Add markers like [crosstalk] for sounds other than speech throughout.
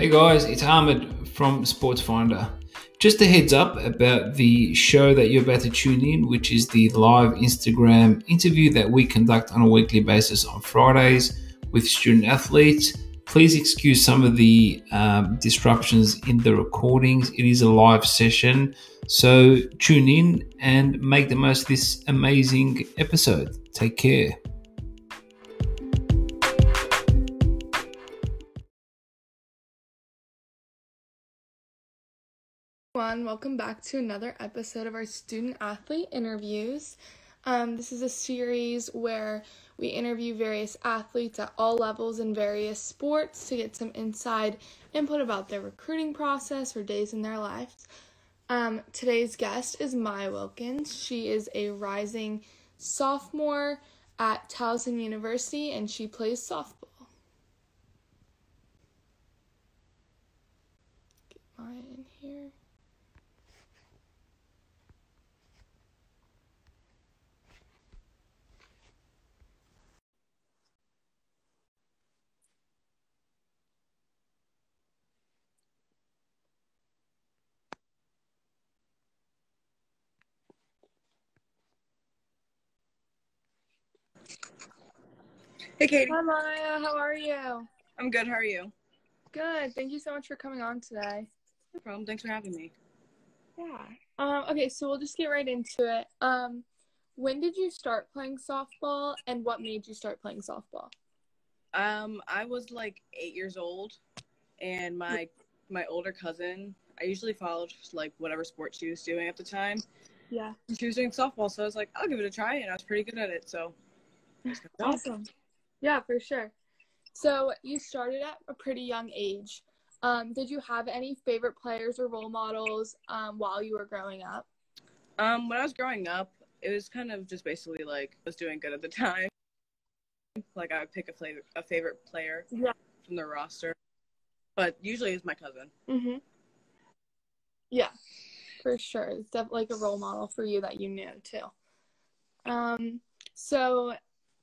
Hey guys, it's Ahmed from Sports Finder. Just a heads up about the show that you're about to tune in, which is the live Instagram interview that we conduct on a weekly basis on Fridays with student athletes. Please excuse some of the um, disruptions in the recordings. It is a live session, so tune in and make the most of this amazing episode. Take care. Everyone. Welcome back to another episode of our student athlete interviews. Um, this is a series where we interview various athletes at all levels in various sports to get some inside input about their recruiting process or days in their lives. Um, today's guest is Maya Wilkins. She is a rising sophomore at Towson University and she plays softball. Get Maya in here. Hey, Katie. Hi Maya, how are you? I'm good. How are you? Good. Thank you so much for coming on today. No problem. Thanks for having me. Yeah. Um, okay, so we'll just get right into it. Um, when did you start playing softball and what made you start playing softball? Um, I was like eight years old, and my my older cousin. I usually followed like whatever sport she was doing at the time. Yeah. She was doing softball, so I was like, I'll give it a try, and I was pretty good at it. So. Awesome. Yeah, for sure. So you started at a pretty young age. Um, did you have any favorite players or role models um, while you were growing up? Um, when I was growing up, it was kind of just basically like I was doing good at the time. Like I would pick a flavor, a favorite player Yeah. from the roster, but usually it's my cousin. Mm-hmm. Yeah, for sure. It's definitely like a role model for you that you knew too. Um, so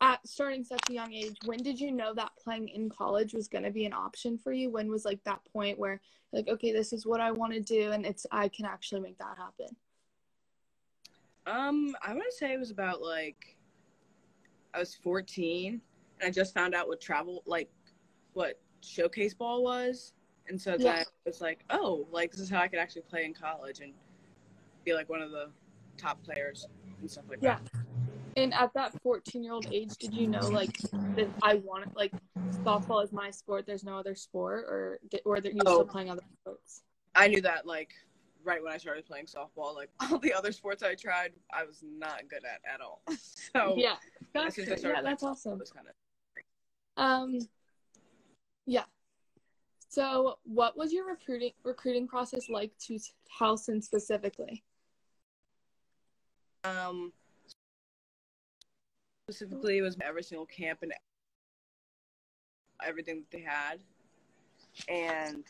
at starting such a young age, when did you know that playing in college was going to be an option for you? When was like that point where like, okay, this is what I want to do, and it's I can actually make that happen? Um, I want to say it was about like I was 14 and I just found out what travel like what showcase ball was, and so Yeah. then I was like, oh, like this is how I could actually play in college and be like one of the top players and stuff like Yeah. that. And at that 14 year old age, did you know like that I wanted like softball is my sport? There's no other sport, or or that you Oh. still playing other sports? I knew that like right when I started playing softball. Like [laughs] all the other sports I tried, I was not good at at all. [laughs] so yeah, as soon I started yeah, that's awesome. Kind of Um, yeah. So, what was your recruiting recruiting process like to Towson specifically? Um, specifically, it was every single camp and everything that they had, and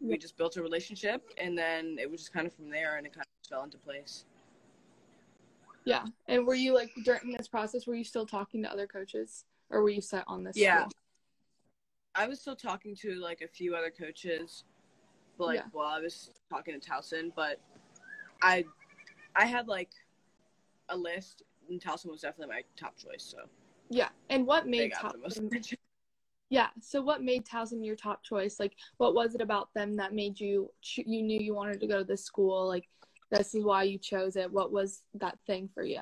we just built a relationship, and then it was just kind of from there, and it kind of fell into place. Yeah. And were you like during this process? Were you still talking to other coaches, or were you set on this? Yeah. school? I was still talking to like a few other coaches, but like Yeah. while I was talking to Towson, but I, I had like a list, and Towson was definitely my top choice. So Yeah. And what made got the most Towson? [laughs] Yeah. So, what made Towson your top choice? Like, what was it about them that made you you knew you wanted to go to this school? Like, this is why you chose it. What was that thing for you?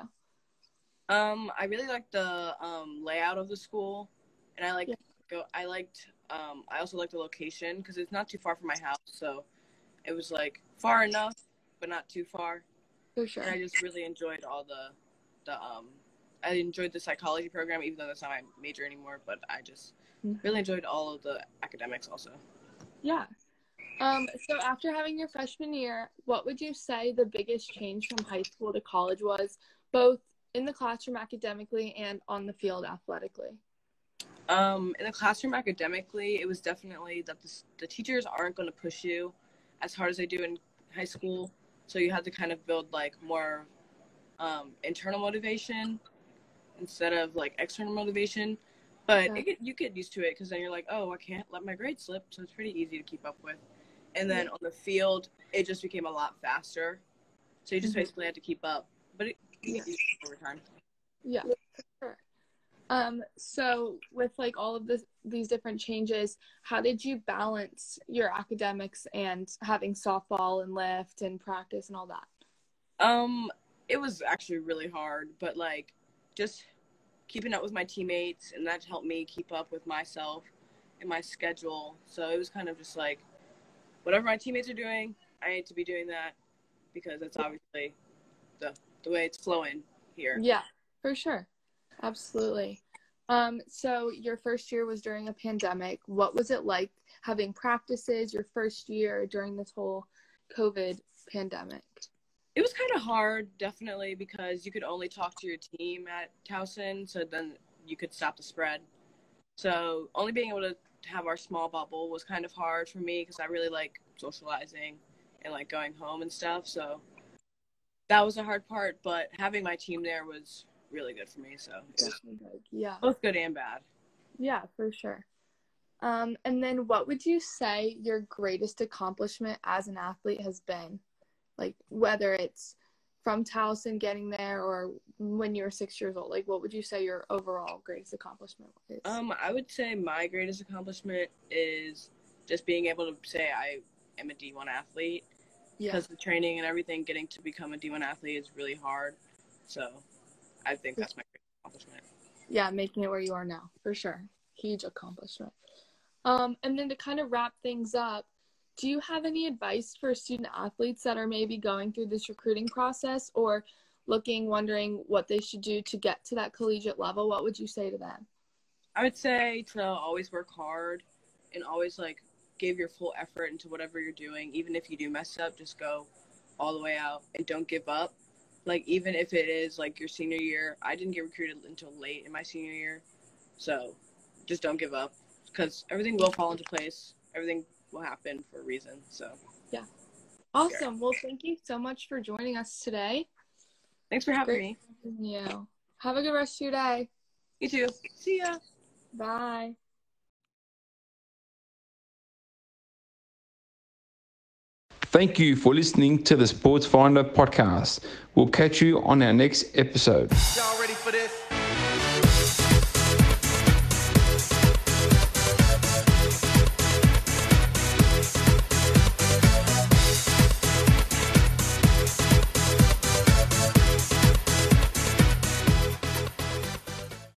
Um, I really liked the um, layout of the school, and I like Yeah. go. I liked. Um, I also liked the location because it's not too far from my house, so it was like far enough, but not too far. For sure. And I just really enjoyed all the the um I enjoyed the psychology program, even though that's not my major anymore. But I just Mhm. really enjoyed all of the academics also. Yeah. Um, so after having your freshman year, what would you say the biggest change from high school to college was, both in the classroom academically and on the field athletically? Um, in the classroom academically, it was definitely that the, the teachers aren't going to push you as hard as they do in high school. So you have to kind of build like more um, internal motivation instead of like external motivation. But Yeah. it get, you get used to it because then you're like, oh, I can't let my grades slip. So it's pretty easy to keep up with. And then Yeah. on the field, it just became a lot faster. So you just Mhm. basically had to keep up. But it, Yeah. get used to it over time. Yeah, sure. Um, so with like all of this these different changes, how did you balance your academics and having softball and lift and practice and all that? Um, it was actually really hard, but like just keeping up with my teammates and that helped me keep up with myself and my schedule. So it was kind of just like whatever my teammates are doing, I need to be doing that because that's obviously the the way it's flowing here. Yeah, for sure. Absolutely. Um, so your first year was during a pandemic. What was it like having practices your first year during this whole COVID pandemic? It was kind of hard, definitely, because you could only talk to your team at Towson, so then you could stop the spread. So only being able to have our small bubble was kind of hard for me because I really like socializing and like going home and stuff. So that was a hard part, but having my team there was really good for me. So Yeah. both good and bad. Yeah, for sure. Um, and then what would you say your greatest accomplishment as an athlete has been? Like whether it's from Towson getting there or when you were six years old, like what would you say your overall greatest accomplishment is? Um, I would say my greatest accomplishment is just being able to say I am a D1 athlete. yeah. because the training and everything getting to become a D1 athlete is really hard. So I think that's my greatest accomplishment. yeah, making it where you are now, for sure. Huge accomplishment. Um, and then to kind of wrap things up, do you have any advice for student athletes that are maybe going through this recruiting process or looking, wondering what they should do to get to that collegiate level? What would you say to them? I would say to always work hard and always like give your full effort into whatever you're doing. Even if you do mess up, just go all the way out and don't give up. Like even if it is like your senior year, I didn't get recruited until late in my senior year. So just don't give up because everything will fall into place. Everything will happen for a reason. So yeah. Awesome. Well, thank you so much for joining us today. thanks for having Great. me. You. Have a good rest of your day. You too. See ya. Bye. Thank you for listening to the Sports Finder podcast. We'll catch you on our next episode. Y'all ready for this?